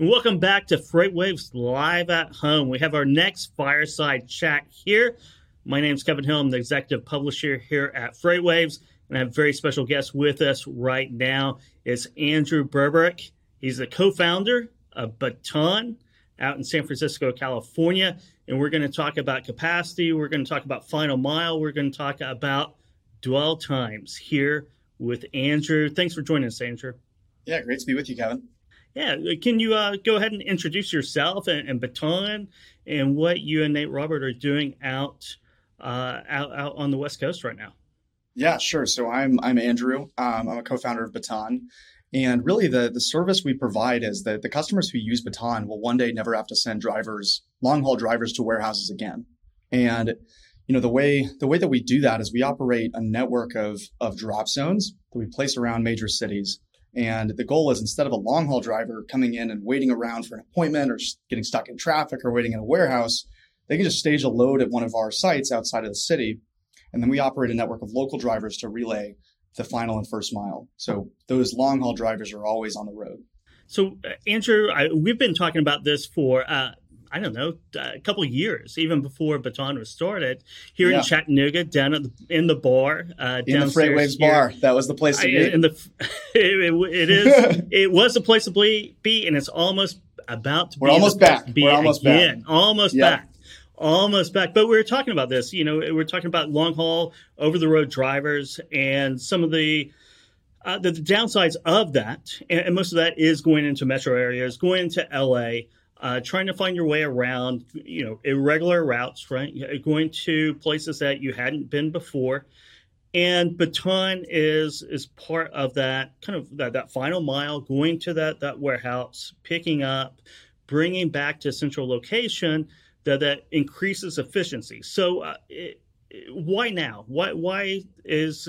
Welcome back to FreightWaves Live at Home. We have our next fireside chat here. My name is Kevin Hill. I'm the executive publisher here at FreightWaves, and I have a very special guest with us right now. It's Andrew Berberick. He's the co-founder of Baton out in San Francisco, California, and we're going to talk about capacity. We're going to talk about final mile. We're going to talk about dwell times here with Andrew. Thanks for joining us, Andrew. Yeah, great to be with you, Kevin. Yeah, can you uh, go ahead and introduce yourself and, and Baton and what you and Nate Robert are doing out, uh, out out on the West Coast right now? Yeah, sure. So I'm I'm Andrew. Um, I'm a co-founder of Baton, and really the the service we provide is that the customers who use Baton will one day never have to send drivers long haul drivers to warehouses again. And you know the way the way that we do that is we operate a network of of drop zones that we place around major cities and the goal is instead of a long haul driver coming in and waiting around for an appointment or getting stuck in traffic or waiting in a warehouse, they can just stage a load at one of our sites outside of the city. And then we operate a network of local drivers to relay the final and first mile. So those long haul drivers are always on the road. So, uh, Andrew, I, we've been talking about this for uh, I don't know, a couple of years, even before Baton was started, here yeah. in Chattanooga, down at the, in the bar, uh, in the FreightWaves bar. That was the place to be. In the, it, it is. it was a place to be, and it's almost about to We're be. Almost back. Be We're almost again. back. Almost yeah. back. Almost back. But we are talking about this. You know, we we're talking about long haul, over the road drivers, and some of the. Uh, the, the, downsides of that, and, and most of that is going into metro areas, going into LA, uh, trying to find your way around, you know, irregular routes, right? Going to places that you hadn't been before. And Baton is is part of that kind of that, that final mile, going to that that warehouse, picking up, bringing back to central location that that increases efficiency. So uh, it, why now? Why why is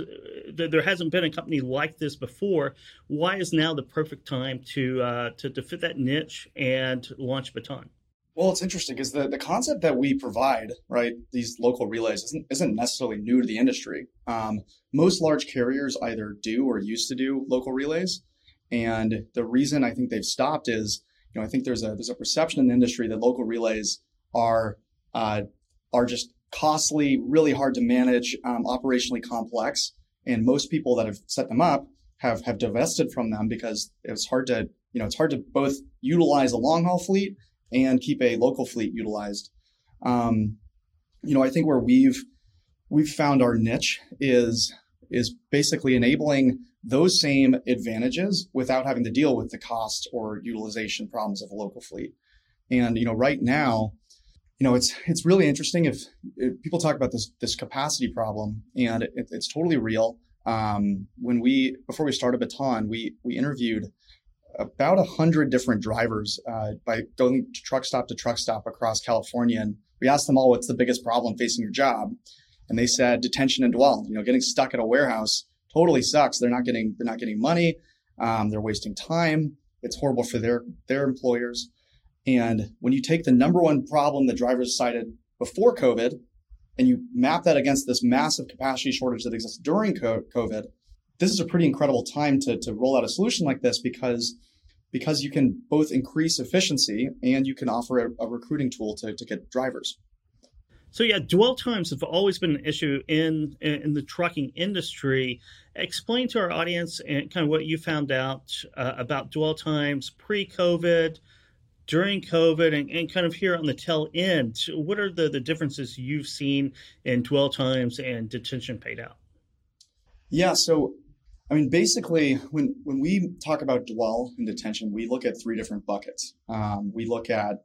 there hasn't been a company like this before? Why is now the perfect time to uh, to, to fit that niche and launch Baton? Well, it's interesting because the, the concept that we provide, right, these local relays isn't, isn't necessarily new to the industry. Um, most large carriers either do or used to do local relays. And the reason I think they've stopped is, you know, I think there's a there's a perception in the industry that local relays are uh, are just costly, really hard to manage, um, operationally complex. And most people that have set them up have have divested from them because it's hard to you know it's hard to both utilize a long haul fleet and keep a local fleet utilized. Um, you know, I think where we've we've found our niche is is basically enabling those same advantages without having to deal with the cost or utilization problems of a local fleet. And you know, right now, you know, it's it's really interesting if, if, people talk about this this capacity problem, and it, it's totally real. Um, when we before we started Baton, we we interviewed about a hundred different drivers uh, by going to truck stop to truck stop across California, and we asked them all, "What's the biggest problem facing your job?" And they said, "Detention and dwell." You know, getting stuck at a warehouse totally sucks. They're not getting they're not getting money. Um, they're wasting time. It's horrible for their their employers. And when you take the number one problem that drivers cited before COVID and you map that against this massive capacity shortage that exists during COVID, this is a pretty incredible time to, to roll out a solution like this because because you can both increase efficiency and you can offer a, a recruiting tool to, to get drivers. So yeah, dwell times have always been an issue in in the trucking industry. Explain to our audience and kind of what you found out uh, about dwell times pre-COVID, during COVID and, and kind of here on the tail end, what are the, the differences you've seen in dwell times and detention paid out? Yeah, so I mean, basically, when when we talk about dwell and detention, we look at three different buckets. Um, we look at,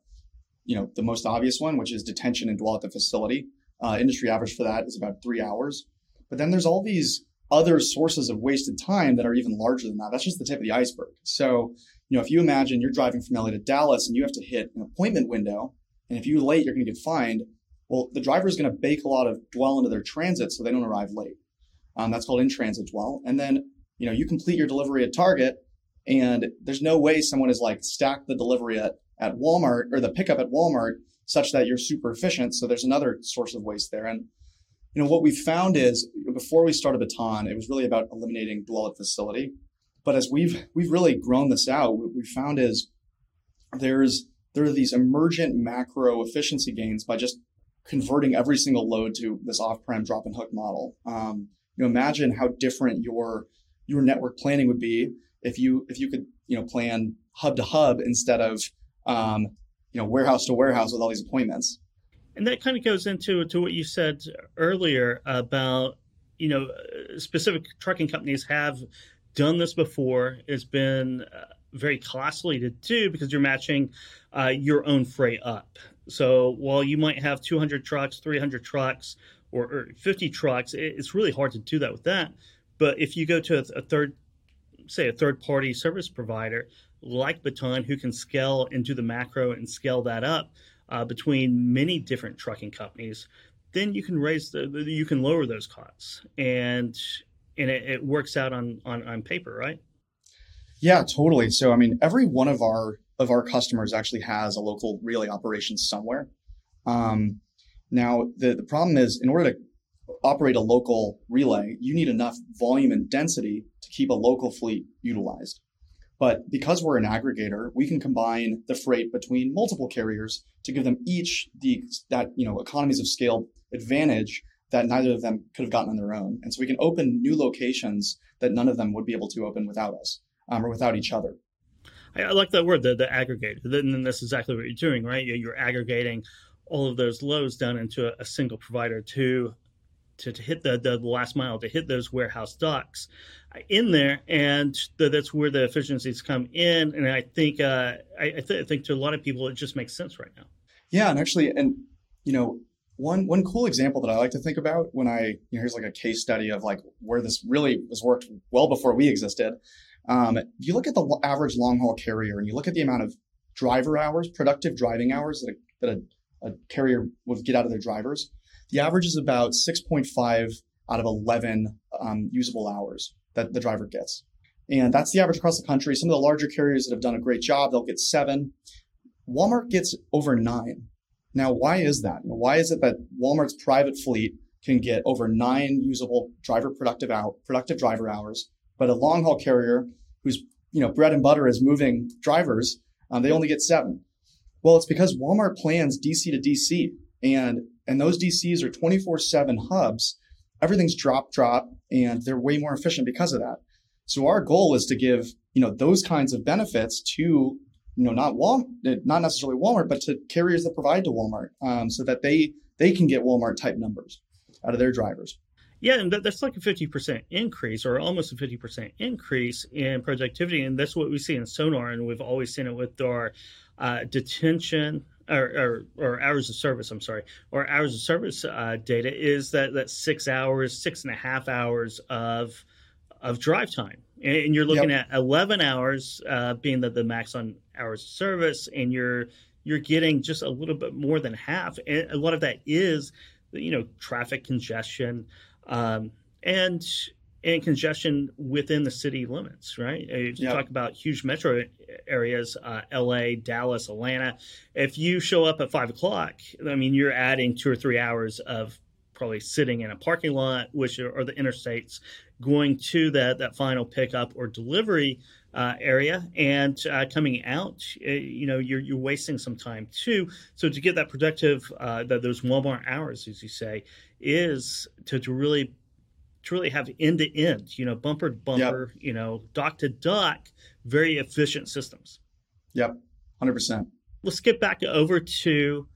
you know, the most obvious one, which is detention and dwell at the facility. Uh, industry average for that is about three hours. But then there's all these other sources of wasted time that are even larger than that. That's just the tip of the iceberg. So you know, if you imagine you're driving from LA to Dallas and you have to hit an appointment window, and if you're late, you're going to get fined. Well, the driver is going to bake a lot of dwell into their transit so they don't arrive late. Um, that's called in transit dwell. And then, you know, you complete your delivery at Target, and there's no way someone is like stacked the delivery at, at Walmart or the pickup at Walmart such that you're super efficient. So there's another source of waste there. And, you know, what we found is before we started Baton, it was really about eliminating at facility. But as we've we've really grown this out, what we found is there's there are these emergent macro efficiency gains by just converting every single load to this off-prem drop and hook model. Um, you know, imagine how different your your network planning would be if you if you could you know plan hub to hub instead of um, you know warehouse to warehouse with all these appointments. And that kind of goes into to what you said earlier about you know specific trucking companies have done this before. It's been uh, very costly to do because you're matching uh, your own freight up. So while you might have 200 trucks, 300 trucks, or, or 50 trucks, it, it's really hard to do that with that. But if you go to a, a third, say a third party service provider like Baton who can scale into the macro and scale that up uh, between many different trucking companies, then you can raise the you can lower those costs and and it, it works out on, on on paper, right? Yeah, totally. So I mean, every one of our of our customers actually has a local relay operation somewhere. Um, now the, the problem is in order to operate a local relay, you need enough volume and density to keep a local fleet utilized. But because we're an aggregator, we can combine the freight between multiple carriers to give them each the that you know economies of scale advantage that neither of them could have gotten on their own. And so we can open new locations that none of them would be able to open without us um, or without each other. I, I, like that word, the, the aggregator. Then that's exactly what you're doing, right? You're, you're aggregating all of those loads down into a, a single provider to to, to hit the, the last mile to hit those warehouse docks in there, and the, that's where the efficiencies come in. And I think uh, I, I, th- I, think to a lot of people, it just makes sense right now. Yeah, and actually, and you know, one one cool example that I like to think about when I you know, here's like a case study of like where this really was worked well before we existed. Um, if you look at the average long haul carrier and you look at the amount of driver hours, productive driving hours that a, that a, a carrier would get out of their drivers, the average is about 6.5 out of 11 um, usable hours that the driver gets. And that's the average across the country. Some of the larger carriers that have done a great job, they'll get seven. Walmart gets over nine. Now, why is that? Why is it that Walmart's private fleet can get over nine usable driver productive out productive driver hours, but a long haul carrier whose you know bread and butter is moving drivers, um, they only get seven. Well, it's because Walmart plans DC to DC, and and those DCs are 24/7 hubs. Everything's drop drop, and they're way more efficient because of that. So our goal is to give you know those kinds of benefits to you know not Wal not necessarily Walmart, but to carriers that provide to Walmart, um, so that they they can get Walmart type numbers out of their drivers. Yeah, and that's like a 50% increase or almost a 50% increase in productivity. And that's what we see in Sonar. And we've always seen it with our uh, detention or, or, or, hours of service, I'm sorry, or hours of service uh, data is that, that six hours, six and a half hours of of drive time. And you're looking yep. at 11 hours uh, being the, the max on hours of service, and you're you're getting just a little bit more than half. And a lot of that is, you know, traffic congestion, um, and and congestion within the city limits, right? If you yep. talk about huge metro areas, uh, LA, Dallas, Atlanta, if you show up at five o'clock, I mean, you're adding two or three hours of probably sitting in a parking lot, which are, are the interstates, going to that, that final pickup or delivery uh, area and uh, coming out, uh, you know, you're, you're wasting some time too. So to get that productive, uh, that those Walmart hours, as you say, is to, to really to really have end to end, you know, bumper to bumper, yep. you know, dock to dock, very efficient systems. Yep, hundred percent. Let's get back over to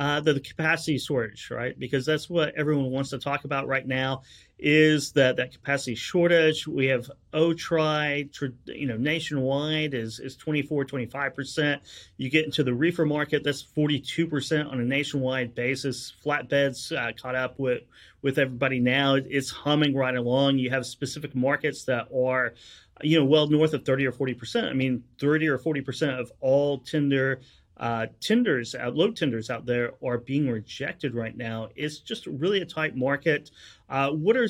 uh, the, the, capacity shortage, right? Because that's what everyone wants to talk about right now is that that capacity shortage. We have OTRI, you know, nationwide is is 24, 25%. You get into the reefer market, that's 42% on a nationwide basis. Flatbeds uh, caught up with with everybody now. It's humming right along. You have specific markets that are, you know, well north of 30 or 40%. I mean, 30 or 40% of all tender uh, tenders, out, load tenders out there are being rejected right now. It's just really a tight market. Uh, what are,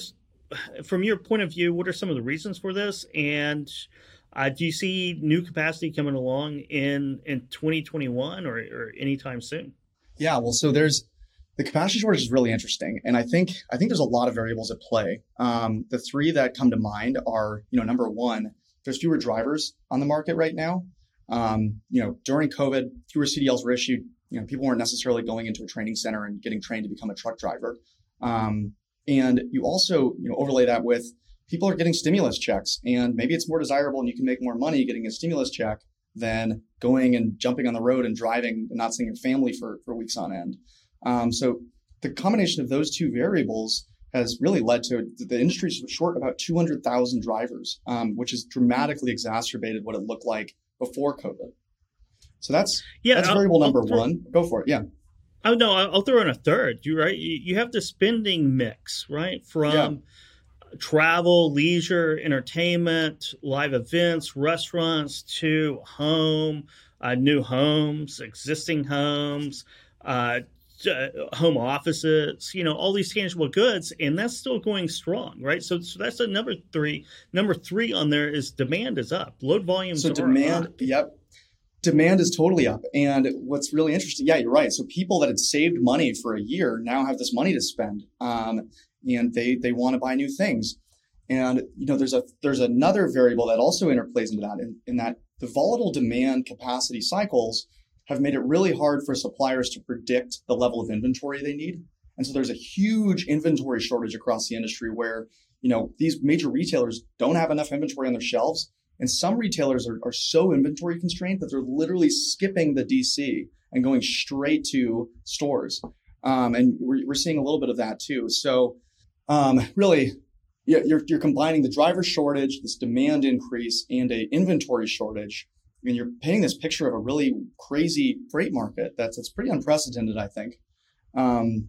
from your point of view, what are some of the reasons for this? And uh, do you see new capacity coming along in in 2021 or, or anytime soon? Yeah, well, so there's the capacity shortage is really interesting, and I think I think there's a lot of variables at play. Um, the three that come to mind are, you know, number one, there's fewer drivers on the market right now. Um, you know, during COVID, fewer CDLs were issued. You know, people weren't necessarily going into a training center and getting trained to become a truck driver. Um, and you also, you know, overlay that with people are getting stimulus checks, and maybe it's more desirable and you can make more money getting a stimulus check than going and jumping on the road and driving and not seeing your family for, for weeks on end. Um, so the combination of those two variables has really led to the industry short about 200,000 drivers, um, which has dramatically exacerbated what it looked like before COVID. So that's yeah, that's I'll, variable number throw, one. Go for it. Yeah. Oh no, I'll throw in a third. You right. You have the spending mix right from yeah. travel, leisure, entertainment, live events, restaurants to home, uh, new homes, existing homes, uh, uh, home offices, you know, all these tangible goods, and that's still going strong, right? So, so that's a number three. Number three on there is demand is up, load volumes. So demand, yep, demand is totally up. And what's really interesting, yeah, you're right. So people that had saved money for a year now have this money to spend, um, and they they want to buy new things. And you know, there's a there's another variable that also interplays into that, in, in that the volatile demand capacity cycles have made it really hard for suppliers to predict the level of inventory they need. And so there's a huge inventory shortage across the industry where, you know, these major retailers don't have enough inventory on their shelves. And some retailers are, are so inventory constrained that they're literally skipping the DC and going straight to stores. Um, and we're, we're seeing a little bit of that too. So um, really, you're, you're combining the driver shortage, this demand increase, and a inventory shortage and you're painting this picture of a really crazy freight market that's that's pretty unprecedented, I think. Um,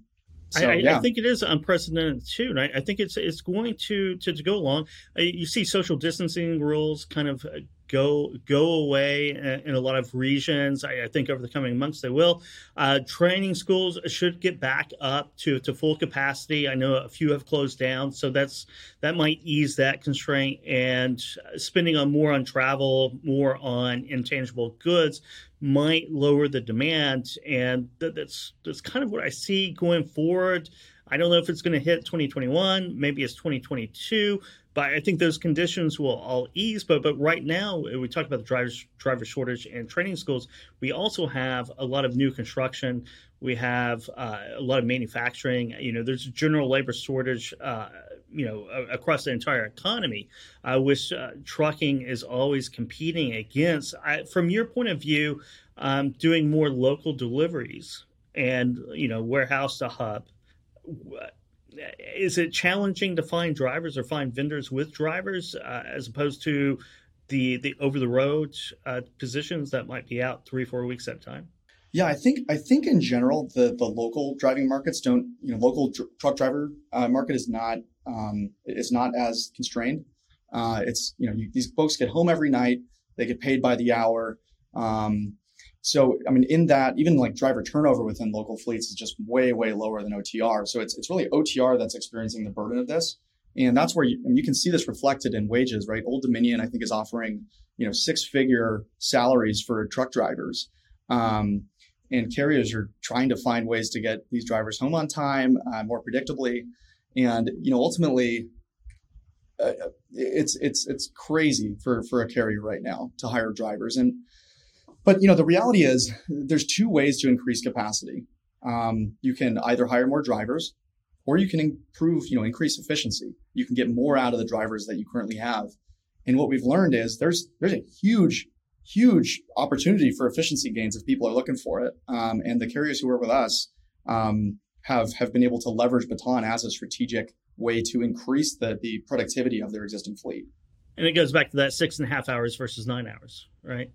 so, I, yeah. I, think it is unprecedented too, I, I, think it's it's going to to, to go along. You see social distancing rules kind of uh, go go away in a lot of regions. I, I think over the coming months they will. Uh, training schools should get back up to, to full capacity. I know a few have closed down, so that's that might ease that constraint. And spending on more on travel, more on intangible goods might lower the demand, and that, that's that's kind of what I see going forward. I don't know if it's going to hit 2021. Maybe it's 2022 but I think those conditions will all ease. But but right now, we talk about the drivers driver shortage and training schools. We also have a lot of new construction. We have uh, a lot of manufacturing. You know, there's a general labor shortage. Uh, you know, across the entire economy, uh, which uh, trucking is always competing against. I, from your point of view, um, doing more local deliveries and you know warehouse to hub is it challenging to find drivers or find vendors with drivers uh, as opposed to the the over the road uh, positions that might be out three four weeks at a time? Yeah, I think I think in general the the local driving markets don't you know local dr- truck driver uh, market is not um, is not as constrained. Uh, it's you know you, these folks get home every night, they get paid by the hour. Um, so, I mean, in that, even like driver turnover within local fleets is just way, way lower than OTR. So it's, it's really OTR that's experiencing the burden of this. And that's where you, you can see this reflected in wages, right? Old Dominion, I think, is offering, you know, six figure salaries for truck drivers. Um, and carriers are trying to find ways to get these drivers home on time uh, more predictably. And, you know, ultimately, uh, it's, it's, it's crazy for, for a carrier right now to hire drivers. And, but you know, the reality is there's two ways to increase capacity. Um, you can either hire more drivers, or you can improve, you know, increase efficiency. You can get more out of the drivers that you currently have. And what we've learned is there's there's a huge, huge opportunity for efficiency gains if people are looking for it. Um, and the carriers who work with us um, have have been able to leverage Baton as a strategic way to increase the the productivity of their existing fleet. And it goes back to that six and a half hours versus nine hours, right?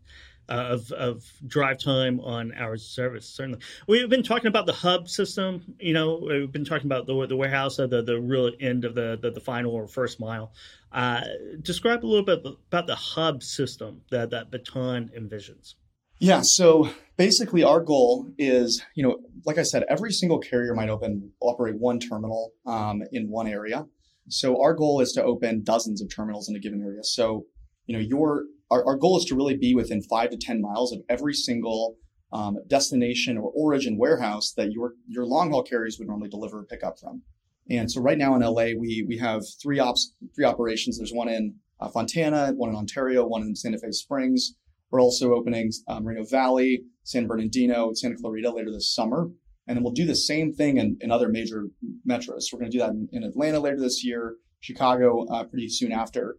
Uh, of, of drive time on hours of service. Certainly, we've been talking about the hub system. You know, we've been talking about the the warehouse the the real end of the the, the final or first mile. Uh, describe a little bit about the hub system that that Baton envisions. Yeah, so basically our goal is, you know, like I said, every single carrier might open operate one terminal um, in one area. So our goal is to open dozens of terminals in a given area. So, you know, your our, our goal is to really be within five to 10 miles of every single um, destination or origin warehouse that your, your long haul carriers would normally deliver or pick up from. And so right now in LA, we, we have three ops, three operations. There's one in uh, Fontana, one in Ontario, one in Santa Fe Springs. We're also opening um, Moreno Valley, San Bernardino, Santa Clarita later this summer. And then we'll do the same thing in, in other major metros. We're going to do that in, in, Atlanta later this year, Chicago uh, pretty soon after.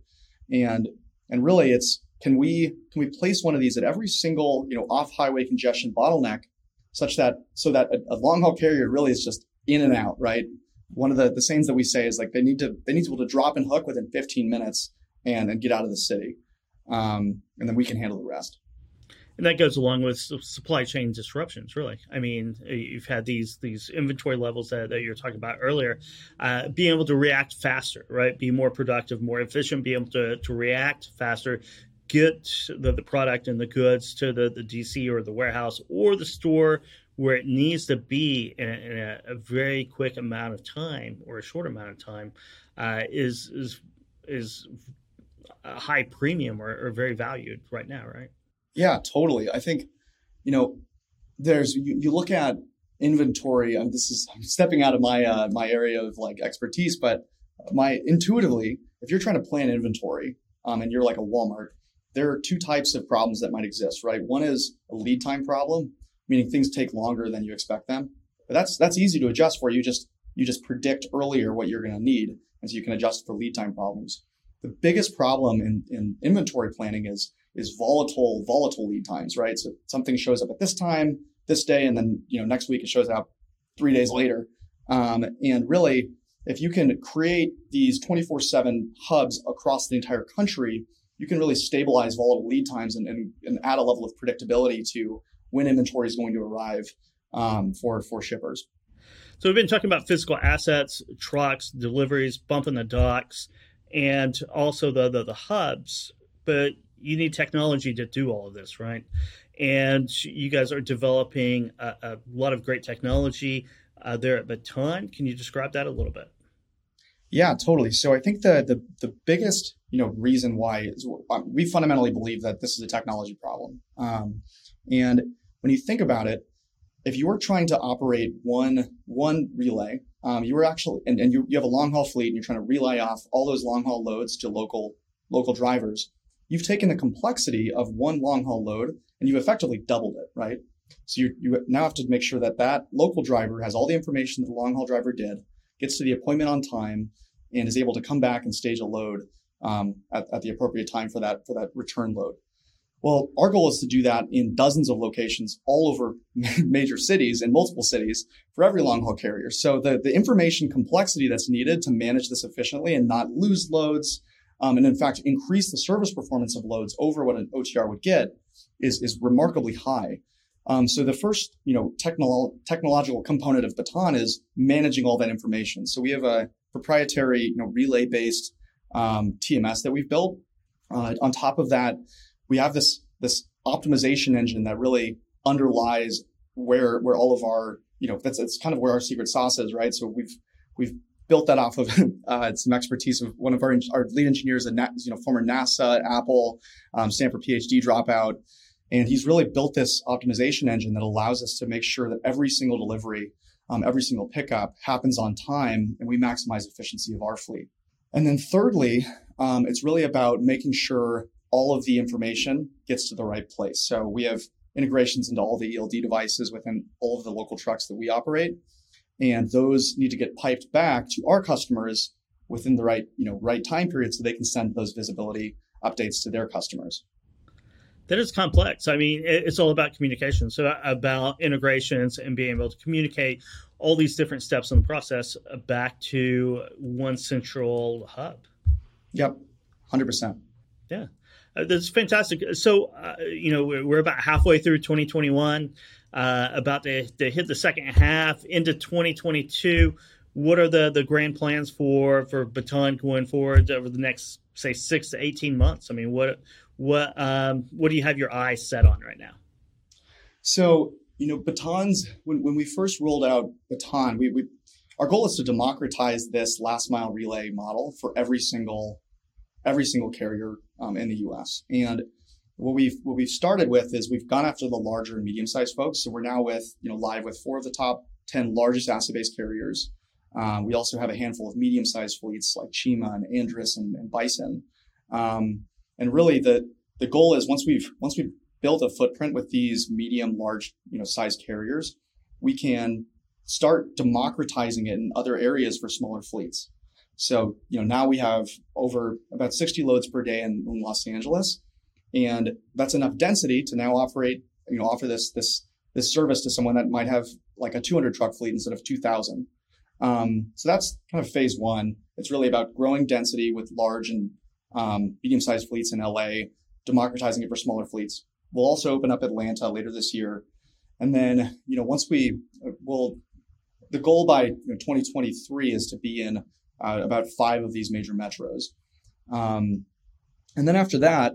And and really it's can we can we place one of these at every single you know off highway congestion bottleneck such that so that a, a long haul carrier really is just in and out, right? One of the, the sayings that we say is like they need to they need to be able to drop and hook within 15 minutes and, and get out of the city. Um, and then we can handle the rest. And that goes along with supply chain disruptions, really. I mean, you've had these these inventory levels that, that you were talking about earlier. Uh, being able to react faster, right? Be more productive, more efficient, be able to, to react faster, get the, the product and the goods to the, the DC or the warehouse or the store where it needs to be in a, in a, a very quick amount of time or a short amount of time uh, is is is a high premium or, or very valued right now, right? Yeah, totally. I think, you know, there's you, you look at inventory. and this is I'm stepping out of my uh, my area of like expertise, but my intuitively, if you're trying to plan inventory, um, and you're like a Walmart, there are two types of problems that might exist, right? One is a lead time problem, meaning things take longer than you expect them. But that's that's easy to adjust for. You just you just predict earlier what you're going to need, and so you can adjust for lead time problems. The biggest problem in, in inventory planning is is volatile volatile lead times, right? So something shows up at this time, this day, and then you know next week it shows up three days later. Um, and really, if you can create these 24/7 hubs across the entire country, you can really stabilize volatile lead times and, and, and add a level of predictability to when inventory is going to arrive um, for for shippers. So we've been talking about physical assets, trucks, deliveries, bumping the docks and also the, the, the hubs. But you need technology to do all of this, right? And you guys are developing a, a lot of great technology uh, there at Baton. Can you describe that a little bit? Yeah, totally. So I think the the, the biggest you know reason why um, we fundamentally believe that this is a technology problem. Um, and when you think about it, if you were trying to operate one one relay um, you were actually and, and you, you have a long haul fleet and you're trying to relay off all those long haul loads to local local drivers you've taken the complexity of one long haul load and you've effectively doubled it right so you, you now have to make sure that that local driver has all the information that the long haul driver did gets to the appointment on time and is able to come back and stage a load um, at, at the appropriate time for that for that return load well, our goal is to do that in dozens of locations all over major cities and multiple cities for every long haul carrier. So the, the information complexity that's needed to manage this efficiently and not lose loads, um, and in fact increase the service performance of loads over what an OTR would get is, is remarkably high. Um, so the first, you know, technolo- technological component of Baton is managing all that information. So we have a proprietary, you know, relay-based um, TMS that we've built. Uh, on top of that, we have this this optimization engine that really underlies where where all of our you know that's it's kind of where our secret sauce is, right? So we've we've built that off of uh, some expertise of one of our our lead engineers, a you know former NASA, Apple, um, Stanford PhD dropout, and he's really built this optimization engine that allows us to make sure that every single delivery, um, every single pickup happens on time, and we maximize efficiency of our fleet. And then thirdly, um, it's really about making sure all of the information gets to the right place. So we have integrations into all the ELD devices within all of the local trucks that we operate. And those need to get piped back to our customers within the right, you know, right time period so they can send those visibility updates to their customers. That is complex. I mean, it's all about communication. So about integrations and being able to communicate all these different steps in the process back to one central hub. Yep, hundred percent. Yeah. Uh, that's fantastic. So, uh, you know, we're, we're, about halfway through 2021, uh, about to, to, hit the second half into 2022. What are the, the grand plans for for Baton going forward over the next, say, six to 18 months? I mean, what what um, what do you have your eyes set on right now? So, you know, Batons, when, when we first rolled out Baton, we, we our goal is to democratize this last mile relay model for every single every single carrier um, in the U.S. And what we've what we've started with is we've gone after the larger and medium sized folks. So we're now with you know live with four of the top ten largest asset based carriers. Um, we also have a handful of medium sized fleets like Chima and Andrus and, and Bison. Um, and really the the goal is once we've once we've built a footprint with these medium, large, you know, size carriers, we can start democratizing it in other areas for smaller fleets. So, you know, now we have over about 60 loads per day in, in Los Angeles, and that's enough density to now operate, you know, offer this this this service to someone that might have like a 200 truck fleet instead of 2,000. Um, so that's kind of phase one. It's really about growing density with large and um, medium-sized fleets in LA, democratizing it for smaller fleets. We'll also open up Atlanta later this year, and then you know once we will, the goal by you know, 2023 is to be in uh, about five of these major metros, um, and then after that,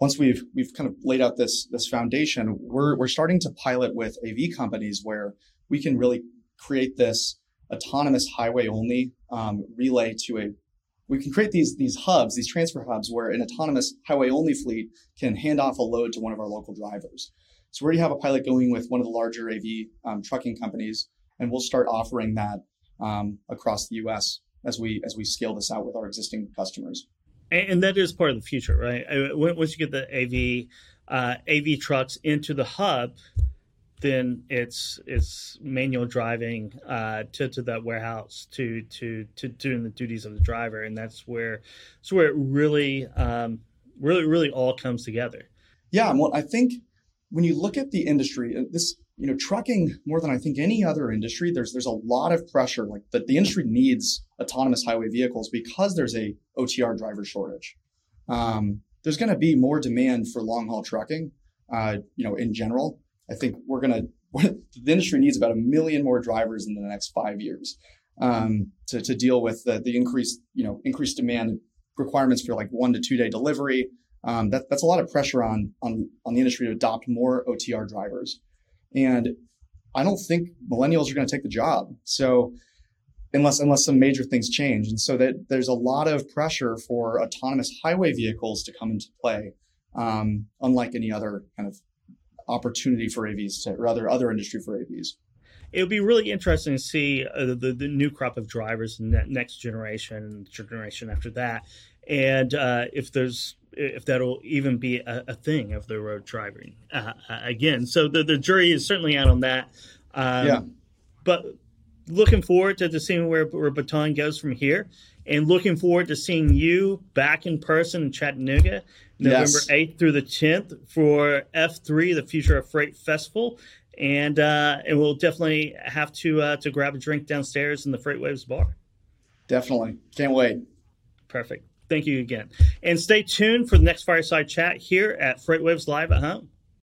once we've we've kind of laid out this this foundation, we're we're starting to pilot with AV companies where we can really create this autonomous highway only um, relay to a we can create these these hubs, these transfer hubs, where an autonomous highway only fleet can hand off a load to one of our local drivers. So we already have a pilot going with one of the larger AV um, trucking companies, and we'll start offering that um, across the U.S. as we as we scale this out with our existing customers. And that is part of the future, right? Once you get the AV uh, AV trucks into the hub, then it's it's manual driving uh, to to that warehouse to to to doing the duties of the driver, and that's where that's where it really um, really really all comes together. Yeah, well, I think when you look at the industry, uh, this you know trucking more than I think any other industry, there's there's a lot of pressure. Like that, the industry needs autonomous highway vehicles because there's a OTR driver shortage. Um, there's going to be more demand for long haul trucking, uh, you know, in general I think we're going to, the industry needs about a million more drivers in the next five years um, to, to deal with the, the increased, you know, increased demand requirements for like one to two day delivery. Um, that, that's a lot of pressure on, on, on the industry to adopt more OTR drivers. And I don't think millennials are going to take the job. So unless unless some major things change, and so that there's a lot of pressure for autonomous highway vehicles to come into play, um, unlike any other kind of opportunity for AVs to, or other other industry for AVs. It would be really interesting to see uh, the, the new crop of drivers next generation, generation after that, and uh, if there's if that'll even be a, a thing of the road driving uh, uh, again. So the, the jury is certainly out on that. Um, yeah. But looking forward to, to seeing where, where Baton goes from here and looking forward to seeing you back in person in Chattanooga November yes. 8th through the 10th for F3, the Future of Freight Festival. And uh, and we'll definitely have to uh, to grab a drink downstairs in the FreightWaves bar. Definitely. Can't wait. Perfect. Thank you again. And stay tuned for the next fireside chat here at FreightWaves Live at Home.